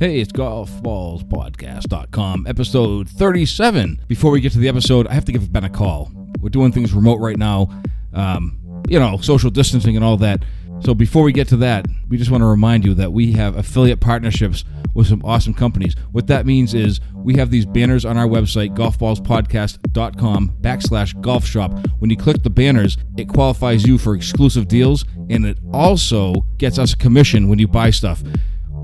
Hey, it's golfballspodcast.com, episode 37. Before we get to the episode, I have to give Ben a call. We're doing things remote right now, um, you know, social distancing and all that. So before we get to that, we just want to remind you that we have affiliate partnerships with some awesome companies. What that means is we have these banners on our website, golfballspodcast.com backslash golf shop. When you click the banners, it qualifies you for exclusive deals and it also gets us a commission when you buy stuff.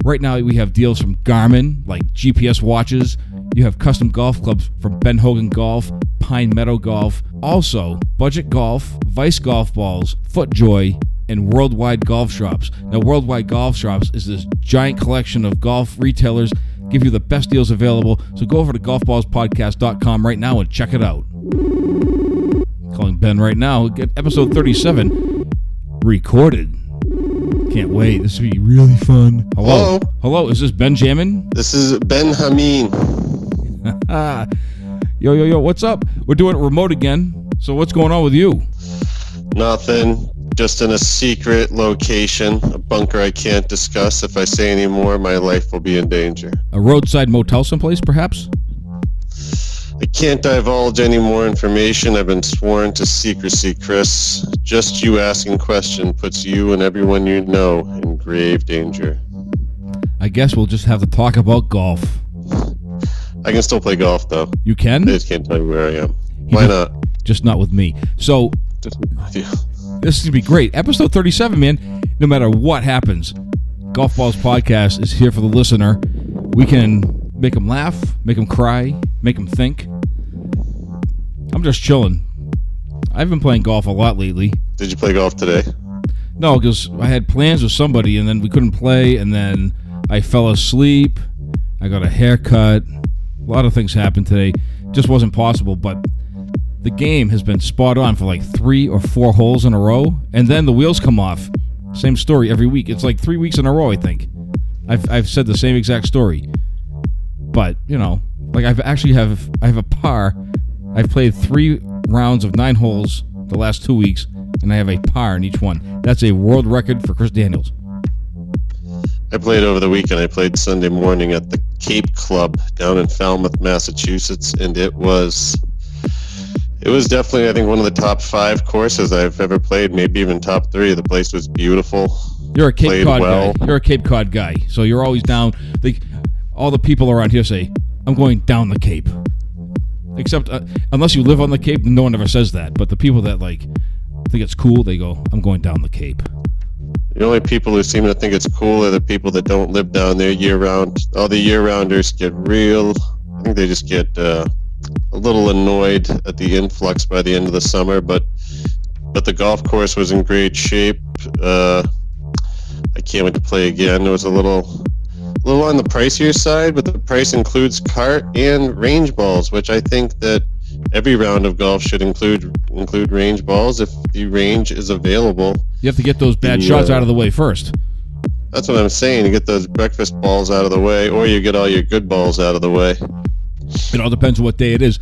Right now, we have deals from Garmin, like GPS watches. You have custom golf clubs from Ben Hogan Golf, Pine Meadow Golf. Also, Budget Golf, Vice Golf Balls, FootJoy, and Worldwide Golf Shops. Now, Worldwide Golf Shops is this giant collection of golf retailers give you the best deals available. So go over to golfballspodcast.com right now and check it out. Calling Ben right now. Episode 37 recorded. Can't wait. This will be really fun. Hello. Hello. Hello. Is this Benjamin? This is Ben Hameen. yo, yo, yo. What's up? We're doing it remote again. So what's going on with you? Nothing. Just in a secret location, a bunker I can't discuss. If I say any more, my life will be in danger. A roadside motel someplace, perhaps? I can't divulge any more information. I've been sworn to secrecy, Chris. Just you asking question puts you and everyone you know in grave danger. I guess we'll just have to talk about golf. I can still play golf though. You can? I just can't tell you where I am. Why not? Just not with me. So this is gonna be great. Episode 37, man. No matter what happens, Golf Balls Podcast is here for the listener. We can make them laugh, make them cry, make them think. I'm just chilling. I've been playing golf a lot lately. Did you play golf today? No, because I had plans with somebody and then we couldn't play, and then I fell asleep. I got a haircut. A lot of things happened today. Just wasn't possible, but the game has been spot on for like three or four holes in a row, and then the wheels come off. Same story every week. It's like three weeks in a row, I think. I've, I've said the same exact story. But, you know, like I've actually have I have a par. I've played three rounds of nine holes the last two weeks, and I have a par in each one. That's a world record for Chris Daniels. I played over the weekend. I played Sunday morning at the Cape Club down in Falmouth, Massachusetts, and it was it was definitely I think one of the top five courses I've ever played, maybe even top three. The place was beautiful. You're a Cape Played Cod well. guy. You're a Cape Cod guy, so you're always down. They, all the people around here say, "I'm going down the Cape." Except uh, unless you live on the Cape, no one ever says that. But the people that like think it's cool, they go, "I'm going down the Cape." The only people who seem to think it's cool are the people that don't live down there year round. All the year rounders get real. I think they just get uh, a little annoyed at the influx by the end of the summer. But but the golf course was in great shape. Uh, I can't wait to play again. It was a little little on the pricier side, but the price includes cart and range balls, which I think that every round of golf should include include range balls if the range is available. You have to get those bad Yeah. shots out of the uh, way first. That's what I'm saying. You get those breakfast balls out of the way, or you get all your good balls out of the way. It all depends on what day it is.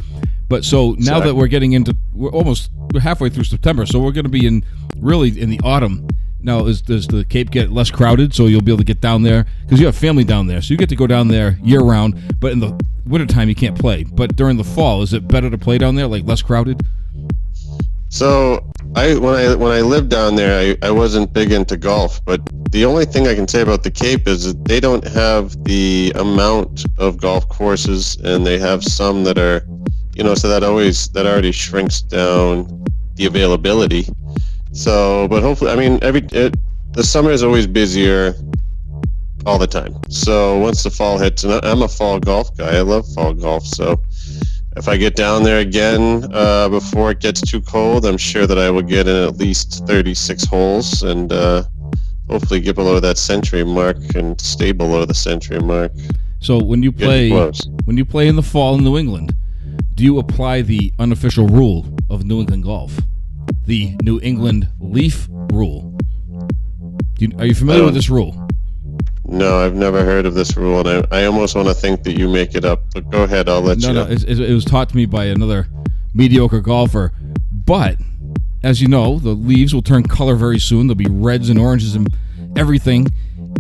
But so now Exactly. that we're getting into, we're almost we're halfway through September, so we're going to be in really in the autumn. Now, is does the Cape get less crowded? So you'll be able to get down there because you have family down there, so you get to go down there year round. But in the wintertime, you can't play. But during the fall, is it better to play down there, like less crowded? So I when I when I lived down there, I, I wasn't big into golf, but the only thing I can say about the Cape is that they don't have the amount of golf courses, and they have some that are, you know, so that always that already shrinks down the availability. So, but hopefully, I mean, every it, the summer is always busier all the time. So once the fall hits, and I'm a fall golf guy, I love fall golf, so if I get down there again uh, before it gets too cold, I'm sure that I will get in at least 36 holes and uh, hopefully get below that century mark and stay below the century mark. So when you play when you play in the fall in New England, do you apply the unofficial rule of New England golf, the New England leaf rule? You, are you familiar with this rule? No, I've never heard of this rule, and I, I almost want to think that you make it up. But go ahead, I'll let No, you no, know. it, it, it was taught to me by another mediocre golfer. But as you know, the leaves will turn color very soon. There'll be reds and oranges and everything,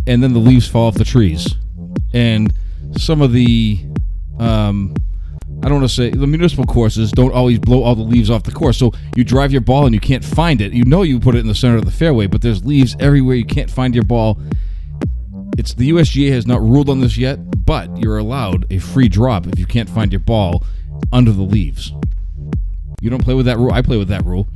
and then the leaves fall off the trees. and some of the um, I don't want to say the municipal courses don't always blow all the leaves off the course. So you drive your ball and you can't find it. You know you put it in the center of the fairway, but there's leaves everywhere. You can't find your ball. It's the USGA has not ruled on this yet, but you're allowed a free drop if you can't find your ball under the leaves. You don't play with that rule. I play with that rule.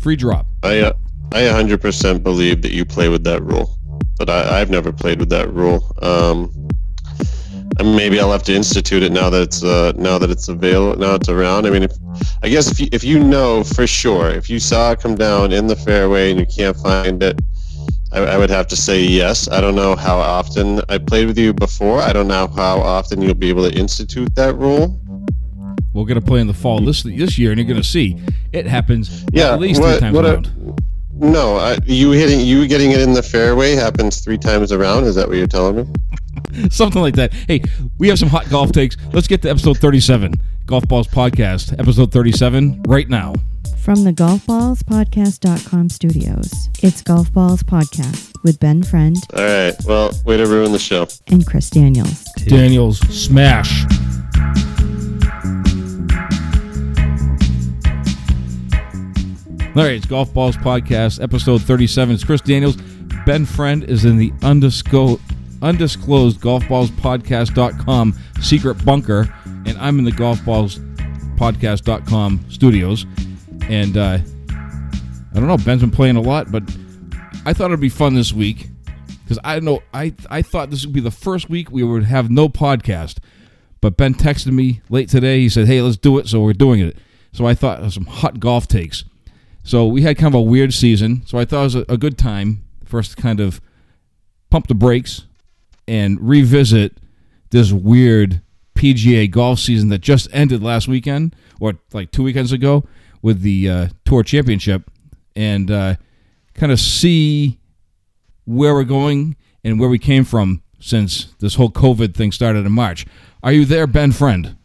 Free drop. I uh, I 100% believe that you play with that rule, but I, I've never played with that rule. Um, maybe I'll have to institute it now that it's uh, now that it's available now it's around. I mean, if, I guess if you, if you know for sure, if you saw it come down in the fairway and you can't find it, I, I would have to say yes. I don't know how often I played with you before. I don't know how often you'll be able to institute that rule. We're gonna play in the fall this this year, and you're gonna see it happens Yeah, at least what- three times what a- around. No, I, you hitting you getting it in the fairway happens three times around. Is that what you're telling me? Something like that. Hey, we have some hot golf takes. Let's get to episode 37, Golf Balls Podcast, episode 37, right now. From the golfballspodcast.com studios, it's Golf Balls Podcast with Ben Friend All right. Well, way to ruin the show. and Chris Daniels. Daniels smash. All right, it's Golf Balls Podcast, episode 37. It's Chris Daniels. Ben Friend is in the undisclosed, undisclosed golfballspodcast.com secret bunker, and I'm in the golfballspodcast.com studios. And uh, I don't know, Ben's been playing a lot, but I thought it'd be fun this week because I know I I thought this would be the first week we would have no podcast, but Ben texted me late today. He said, "Hey, let's do it," so we're doing it. So I thought some hot golf takes. So we had kind of a weird season, so I thought it was a, a good time for us to kind of pump the brakes and revisit this weird PGA golf season that just ended last weekend or like two weekends ago with the uh, Tour Championship, and uh, kind of see where we're going and where we came from since this whole COVID thing started in March. Are you there, Ben Friend?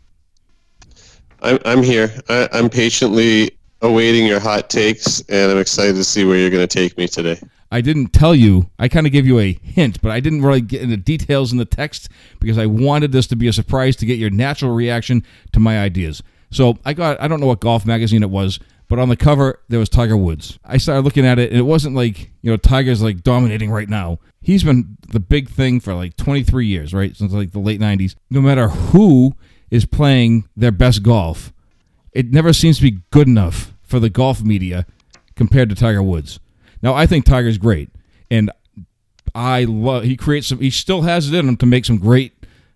I'm I'm here. I, I'm patiently awaiting your hot takes, and I'm excited to see where you're going to take me today. I didn't tell you. I kind of gave you a hint, but I didn't really get into details in the text because I wanted this to be a surprise to get your natural reaction to my ideas. So I got, I don't know what golf magazine it was, but on the cover there was Tiger Woods. I started looking at it, and it wasn't like, you know, Tiger's like dominating right now. He's been the big thing for like 23 years, right? Since like the late 90s. No matter who is playing their best golf, it never seems to be good enough for the golf media compared to Tiger Woods. Now, I think Tiger's great, and I love. He creates some. He still has it in him to make some great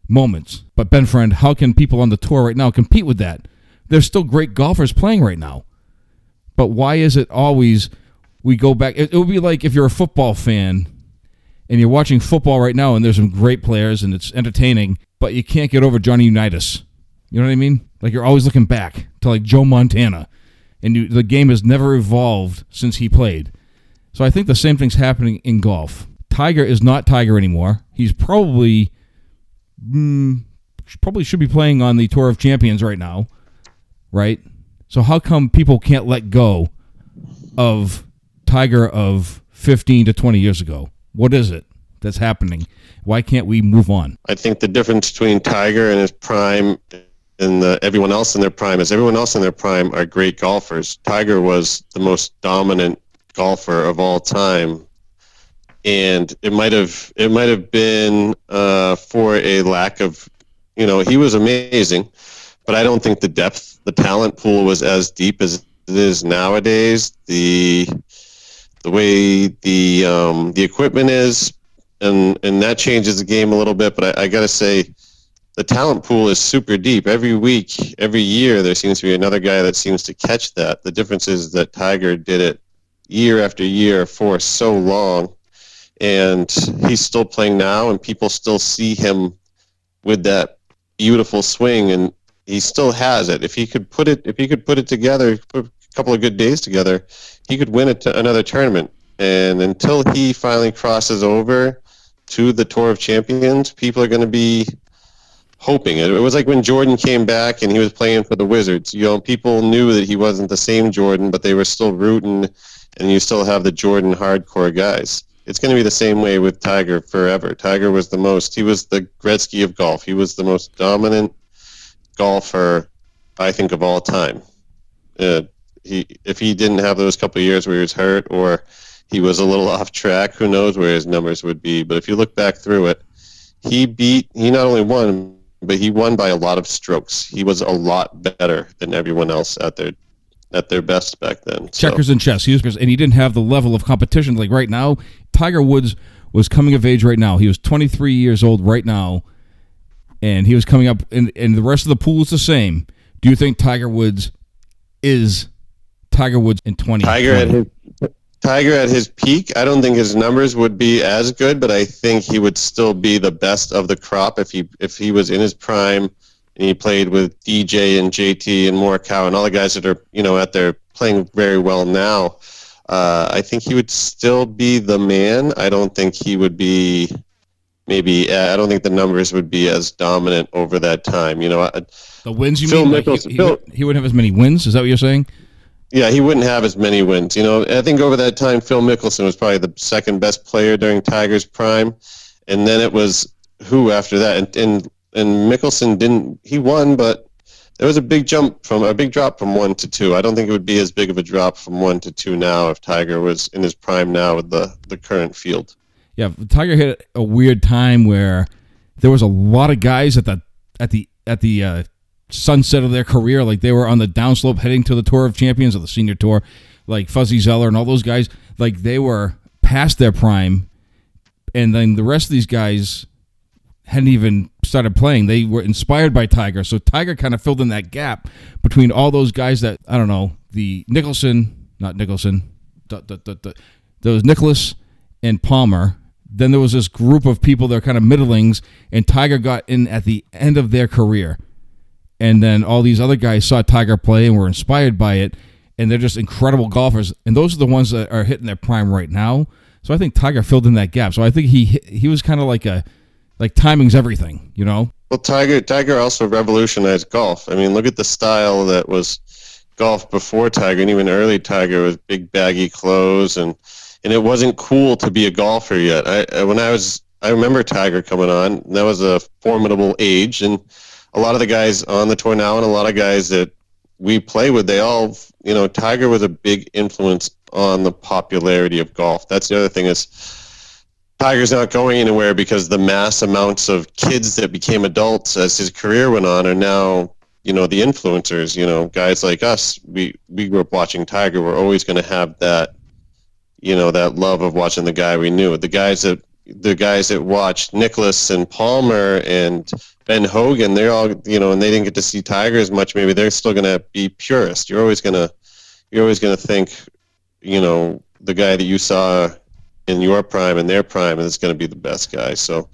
moments. But Ben Friend, how can people on the tour right now compete with that? There's still great golfers playing right now. But why is it always we go back? It, it would be like if you're a football fan and you're watching football right now, and there's some great players and it's entertaining, but you can't get over Johnny Unitas. You know what I mean? Like you're always looking back to like Joe Montana, and you, the game has never evolved since he played. So I think the same thing's happening in golf. Tiger is not Tiger anymore. He's probably mm, probably should be playing on the Tour of Champions right now, right? So how come people can't let go of Tiger of 15 to 20 years ago? What is it that's happening? Why can't we move on? I think the difference between Tiger and his prime and the, everyone else in their prime is everyone else in their prime are great golfers. Tiger was the most dominant golfer of all time, and it might have it might have been uh, for a lack of, you know, he was amazing, but I don't think the depth, the talent pool was as deep as it is nowadays. The the way the um, the equipment is, and and that changes the game a little bit. But I, I got to say, the talent pool is super deep. Every week, every year, there seems to be another guy that seems to catch that. The difference is that Tiger did it year after year for so long, and he's still playing now, and people still see him with that beautiful swing, and he still has it. If he could put it, if he could put it together, put a couple of good days together, he could win it another tournament. And until he finally crosses over to the Tour of Champions, people are going to be hoping. It was like when Jordan came back and he was playing for the Wizards. You know, people knew that he wasn't the same Jordan, but they were still rooting, and you still have the Jordan hardcore guys. it's going to be the same way with Tiger forever. Tiger was the most. He was the Gretzky of golf. He was the most dominant golfer, I think, of all time. Uh, he if he didn't have those couple years where he was hurt or he was a little off track, who knows where his numbers would be. But if you look back through it, he beat. He not only won, but he won by a lot of strokes. He was a lot better than everyone else out their at their best back then. So. Checkers and chess. He was, and he didn't have the level of competition like right now. Tiger Woods was coming of age right now. He was 23 years old right now, and he was coming up, and, and the rest of the pool is the same. Do you think Tiger Woods is Tiger Woods in 20? Tiger at his Tiger at his peak, I don't think his numbers would be as good, but I think he would still be the best of the crop if he if he was in his prime and he played with DJ and JT and Morikawa and all the guys that are you know out there playing very well now. Uh, I think he would still be the man. I don't think he would be maybe. Uh, I don't think the numbers would be as dominant over that time. You know, the wins. You Phil mean like he, he, Phil, he wouldn't have as many wins? Is that what you're saying? Yeah, he wouldn't have as many wins. You know, I think over that time, Phil Mickelson was probably the second best player during Tiger's prime, and then it was who after that, and and, and Mickelson didn't. He won, but there was a big jump from a big drop from one to two. I don't think it would be as big of a drop from one to two now if Tiger was in his prime now with the the current field. Yeah, Tiger hit a weird time where there was a lot of guys at the at the at the uh, sunset of their career. Like they were on the downslope heading to the Tour of Champions or the Senior Tour, like Fuzzy Zoeller and all those guys. Like they were past their prime, and then the rest of these guys hadn't even started playing. They were inspired by Tiger, so Tiger kind of filled in that gap between all those guys that I don't know the Nicholson, not Nicholson, the there was Nicklaus and Palmer. Then there was this group of people that are kind of middlings, and Tiger got in at the end of their career and then all these other guys saw Tiger play and were inspired by it, and they're just incredible golfers. And those are the ones that are hitting their prime right now. So I think Tiger filled in that gap. So I think he he was kind of like a like timing's everything, you know. Well, Tiger Tiger also revolutionized golf. I mean, look at the style that was golf before Tiger, and even early Tiger with big baggy clothes, and and it wasn't cool to be a golfer yet. I when I was I remember Tiger coming on. That was a formidable age, and a lot of the guys on the tour now and a lot of guys that we play with, they all, you know, Tiger was a big influence on the popularity of golf. That's the other thing is Tiger's not going anywhere because the mass amounts of kids that became adults as his career went on are now, you know, the influencers, you know, guys like us, we, we grew up watching Tiger. We're always going to have that, you know, that love of watching the guy we knew. The guys that, the guys that watched Nicklaus and Palmer and Ben Hogan, they're all you know, and they didn't get to see Tiger as much. Maybe they're still going to be purist. You're always going to, you're always going to think, you know, the guy that you saw in your prime and their prime and it's going to be the best guy. So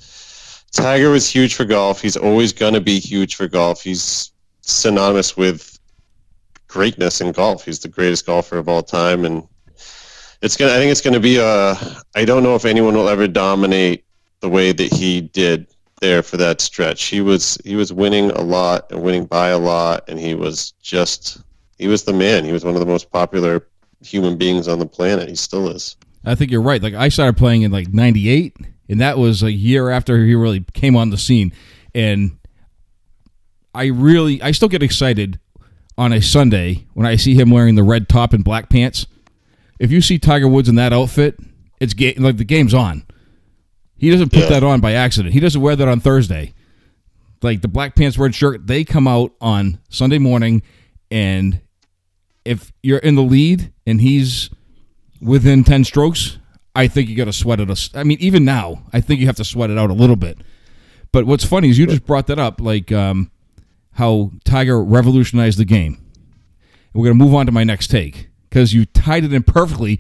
Tiger was huge for golf. He's always going to be huge for golf. He's synonymous with greatness in golf. He's the greatest golfer of all time, and it's gonna. I think it's going to be a. I don't know if anyone will ever dominate the way that he did there for that stretch. He was he was winning a lot and winning by a lot, and he was just he was the man. He was one of the most popular human beings on the planet. He still is. I think you're right. Like I started playing in like '98, and that was a year after he really came on the scene, and I really I still get excited on a Sunday when I see him wearing the red top and black pants. If you see Tiger Woods in that outfit, it's game like the game's on. He doesn't put yeah. that on by accident. He doesn't wear that on Thursday. Like the black pants, red shirt, they come out on Sunday morning, and if you're in the lead and he's within ten strokes, I think you got to sweat it. I mean, even now, I think you have to sweat it out a little bit. But what's funny is you just brought that up, like um, how Tiger revolutionized the game. We're going to move on to my next take because you tied it in perfectly.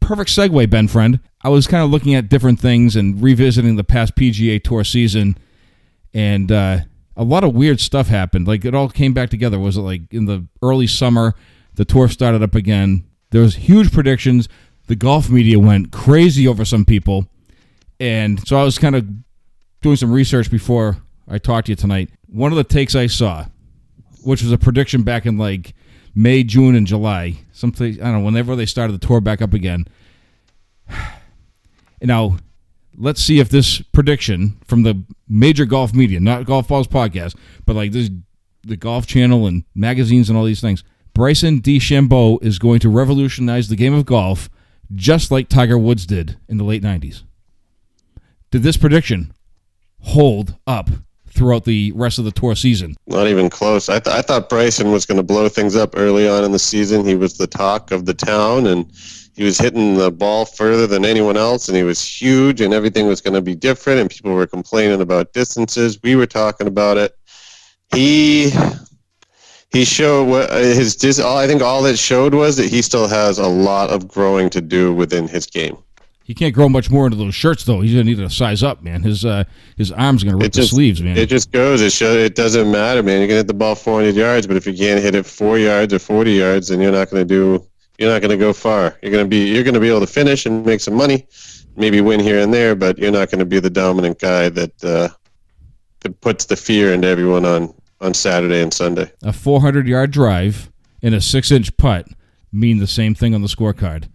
Perfect segue, Ben friend. I was kind of looking at different things and revisiting the past PGA Tour season, and uh, a lot of weird stuff happened. Like it all came back together. Was it like in the early summer? The tour started up again. There was huge predictions. The golf media went crazy over some people, and so I was kind of doing some research before I talked to you tonight. One of the takes I saw, which was a prediction back in like May, June, and July, something I don't know, whenever they started the tour back up again Now, let's see if this prediction from the major golf media, not Golf Balls podcast, but like this, the Golf Channel and magazines and all these things, Bryson DeChambeau is going to revolutionize the game of golf, just like Tiger Woods did in the late '90s. Did this prediction hold up throughout the rest of the tour season? Not even close. I, th- I thought Bryson was going to blow things up early on in the season. He was the talk of the town, and he was hitting the ball further than anyone else, and he was huge, and everything was going to be different. And people were complaining about distances. We were talking about it. He he showed what his dis. I think all it showed was that he still has a lot of growing to do within his game. He can't grow much more into those shirts, though. He's gonna need to size up, man. His uh, his arms gonna rip It just- the sleeves, man. It just goes. It show, It doesn't matter, man. You can hit the ball 400 yards, but if you can't hit it four yards or 40 yards, then you're not going to do. You're not to go far. You're going to be. You're to be able to finish and make some money, maybe win here and there, but you're not going to be the dominant guy that uh, that puts the fear into everyone on on Saturday and Sunday. a 400 yard drive and a six inch putt mean the same thing on the scorecard.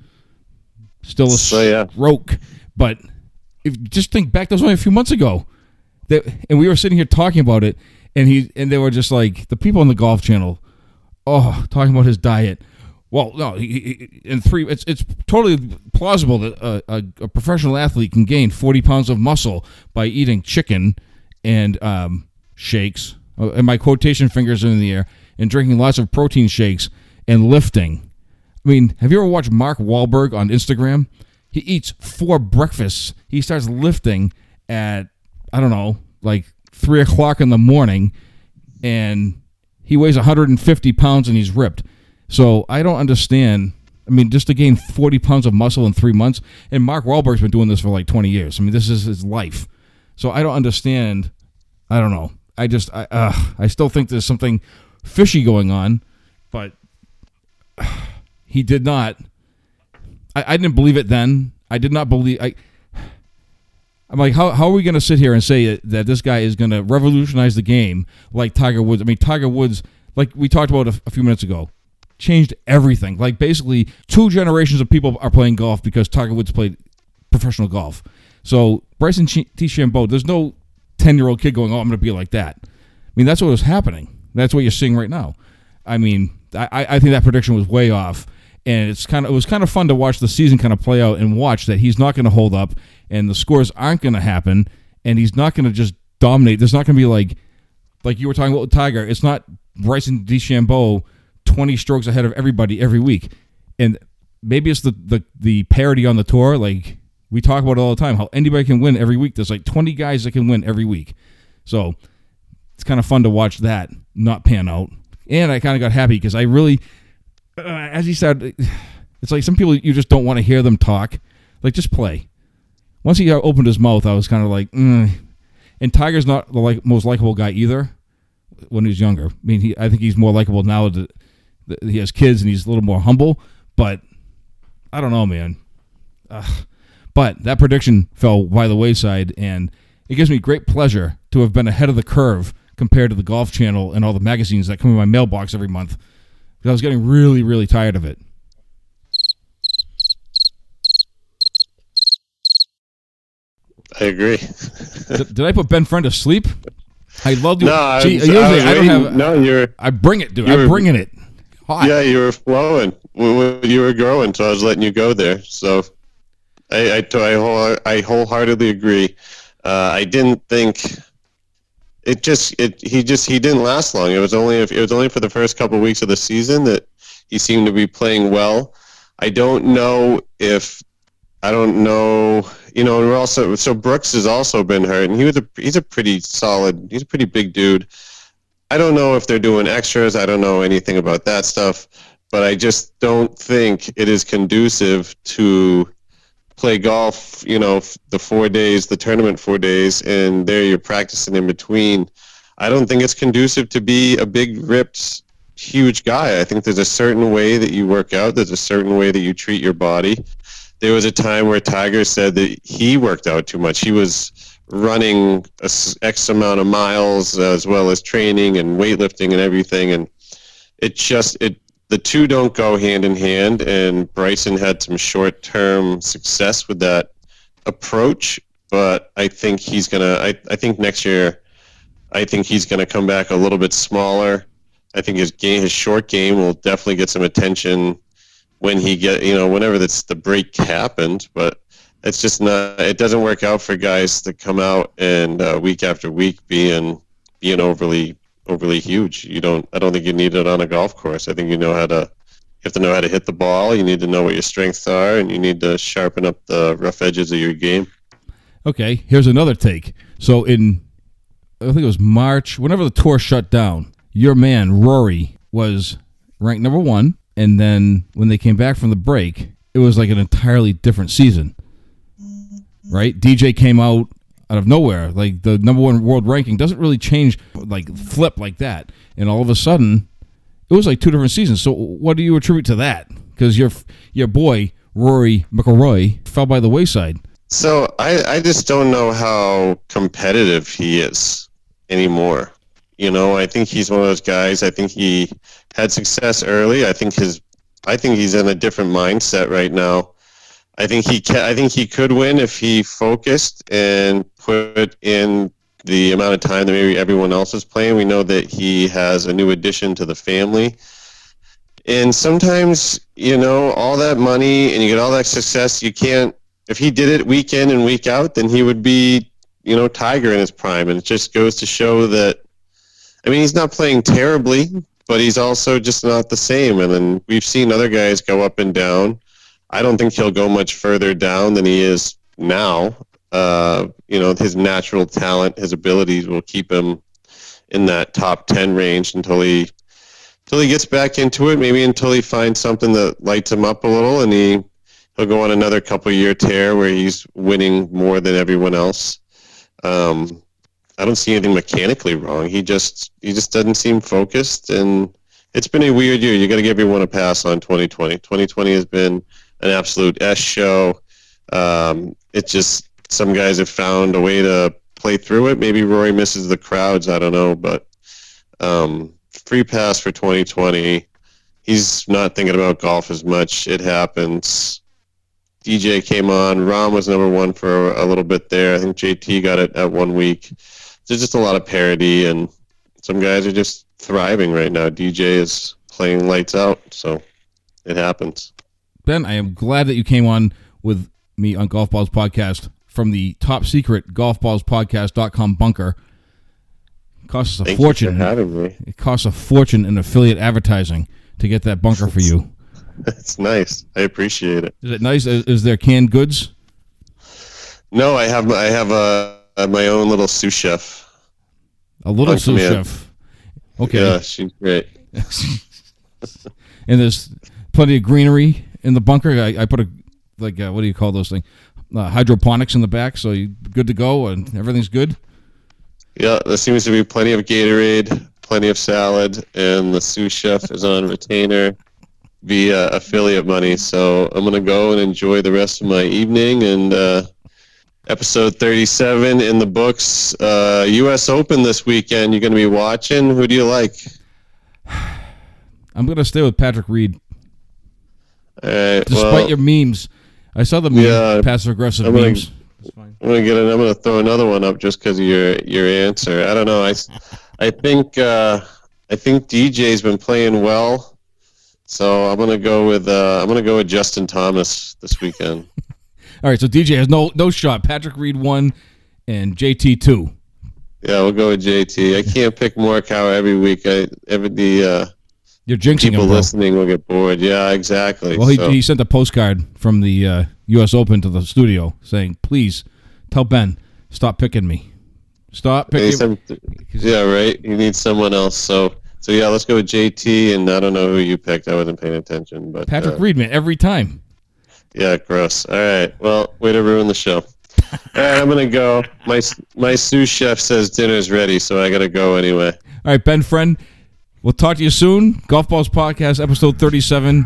Still a So, yeah. stroke, but if just think back, that was only a few months ago, that and we were sitting here talking about it, and he and they were just like the people on the Golf Channel, oh, talking about his diet. Well, no, he, he, in three, it's it's totally plausible that a, a, a professional athlete can gain 40 pounds of muscle by eating chicken and um, shakes, Uh, and my quotation fingers in the air, and drinking lots of protein shakes and lifting. I mean, have you ever watched Mark Wahlberg on Instagram? He eats four breakfasts. He starts lifting at I don't know, like three o'clock in the morning, and he weighs 150 pounds and he's ripped. So I don't understand. I mean, just to gain 40 pounds of muscle in three months, and Mark Wahlberg's been doing this for like 20 years. I mean, this is his life. So I don't understand. I don't know. I just, I, uh, I still think there's something fishy going on, but he did not. I, I didn't believe it then. I did not believe. I. I'm like, how, how are we going to sit here and say that this guy is going to revolutionize the game like Tiger Woods? I mean, Tiger Woods, like we talked about a, few minutes ago, changed everything. Like basically, two generations of people are playing golf because Tiger Woods played professional golf. So Bryson T. DeChambeau, there's no ten year old kid going, "Oh, I'm going to be like that." I mean, that's what was happening. That's what you're seeing right now. I mean, I, I think that prediction was way off, and it's kind of it was kind of fun to watch the season kind of play out and watch that he's not going to hold up, and the scores aren't going to happen, and he's not going to just dominate. There's not going to be like like you were talking about with Tiger. It's not Bryson DeChambeau 20 strokes ahead of everybody every week, and maybe it's the the the parity on the tour. Like we talk about it all the time, how anybody can win every week. There's like 20 guys that can win every week, so it's kind of fun to watch that not pan out. And I kind of got happy because I really, uh, as he said, it's like some people you just don't want to hear them talk. Like just play. Once he opened his mouth, I was kind of like, mm. and Tiger's not the like most likable guy either. When he was younger, I mean, he I think he's more likable now that, that he has kids and he's a little more humble. But I don't know, man. But that prediction fell by the wayside, and it gives me great pleasure to have been ahead of the curve compared to the Golf Channel and all the magazines that come in my mailbox every month. Because I was getting really, really tired of it. I agree. did, did I put Ben Friend to sleep? I love you. No, I, was- usually I don't waiting- have. no, you're I bring it, dude. I'm bringing it. Hot. yeah, you were flowing. You were growing, so I was letting you go there. So I I, I, whole, I wholeheartedly agree. Uh, I didn't think it just it he just he didn't last long. It was only if, it was only for the first couple of weeks of the season that he seemed to be playing well. I don't know if I don't know. You know, and we're also so Brooks has also been hurt, and he was a he's a pretty solid. He's a pretty big dude. I don't know if they're doing extras. I don't know anything about that stuff, but I just don't think it is conducive to play golf. You know, the four days, the tournament four days, and there you're practicing in between. I don't think it's conducive to be a big, ripped, huge guy. I think there's a certain way that you work out. There's a certain way that you treat your body. There was a time where Tiger said that he worked out too much. He was running X amount of miles as well as training and weightlifting and everything. And it just, it, the two don't go hand in hand. And Bryson had some short term success with that approach, but I think he's gonna. I, I think next year, I think he's gonna come back a little bit smaller. I think his game, his short game, will definitely get some attention when he get, you know, whenever that's the break happened. But it's just not. It doesn't work out for guys to come out and uh, week after week being being overly overly huge. You don't. I don't think you need it on a golf course. I think you know how to. You have to know how to hit the ball. You need to know what your strengths are, and you need to sharpen up the rough edges of your game. Okay, here's another take. So in, I think it was March, whenever the tour shut down, your man Rory was ranked number one, and then when they came back from the break, it was like an entirely different season. Right? DJ came out out of nowhere. Like the number one world ranking doesn't really change, like flip like that, and all of a sudden, it was like two different seasons. So what do you attribute to that? Because your your boy Rory McIlroy fell by the wayside. So I, I just don't know how competitive he is anymore. You know, I think he's one of those guys. I think he had success early. I think his, I think he's in a different mindset right now. I think he can, I think he could win if he focused and put in the amount of time that maybe everyone else is playing. We know that he has a new addition to the family. And sometimes, you know, all that money and you get all that success, you can't if he did it week in and week out, then he would be, you know, Tiger in his prime. And it just goes to show that, I mean, he's not playing terribly, but he's also just not the same. And then we've seen other guys go up and down. I don't think he'll go much further down than he is now. Uh, you know, his natural talent, his abilities will keep him in that top 10 range until he until he gets back into it, maybe until he finds something that lights him up a little and he he'll go on another couple year tear where he's winning more than everyone else. Um, I don't see anything mechanically wrong. He just he just doesn't seem focused, and it's been a weird year. You got to give everyone a pass on 2020. 2020 has been an absolute s show. Um, it's just some guys have found a way to play through it. Maybe Rory misses the crowds. I don't know, but um, free pass for 2020. He's not thinking about golf as much. It happens. DJ came on. Rahm was number one for a little bit there. I think JT got it at one week. There's just a lot of parity, and some guys are just thriving right now. DJ is playing lights out, so it happens. Ben, I am glad that you came on with me on Golf Balls Podcast from the top secret golfballspodcast.com bunker. It costs us a Thank fortune. you for having me. It costs a fortune in affiliate advertising to get that bunker for you. It's nice. I appreciate it. Is it nice? Is, is there canned goods? No, I have I have a, a my own little sous chef. A little On sous chef. Okay. Yeah, she's great. and there's plenty of greenery in the bunker. I, I put a like uh, what do you call those things? Uh, hydroponics in the back, so you good to go and everything's good. Yeah, there seems to be plenty of Gatorade, plenty of salad, and the sous chef is on retainer via affiliate money. So I'm gonna go and enjoy the rest of my evening. And uh, episode 37 in the books. Uh, U.S. Open this weekend. You're gonna be watching. Who do you like? I'm gonna stay with Patrick Reed, right. despite well, your memes. I saw the meme, Yeah, passive aggressive I'm gonna- memes. I'm gonna get. An, I'm gonna throw another one up just because of your your answer. I don't know. I, I think uh, I think DJ's been playing well, so I'm gonna go with uh, I'm gonna go with Justin Thomas this weekend. All right, so DJ has no no shot. Patrick Reed one, and JT two. yeah, we'll go with JT. I can't pick Morikawa every week. I every the uh, You're jinxing people him, listening will get bored. Yeah, exactly. Well, he, So- he sent a postcard from the uh, U.S. Open to the studio saying, "Please tell Ben stop picking me. Stop picking." sent- yeah, right. He needs someone else. So so yeah, let's go with JT. And I don't know who you picked. I wasn't paying attention, but Patrick uh, Reed, man, every time. Yeah, gross. All right. Well, way to ruin the show. All right, I'm gonna go. My my sous chef says dinner's ready, so I gotta go anyway. All right, Ben, friend, we'll talk to you soon. Golf Balls Podcast, episode 37,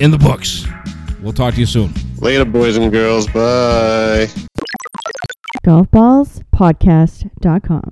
in the books. We'll talk to you soon. Later, boys and girls. Bye. golfballspodcast.com.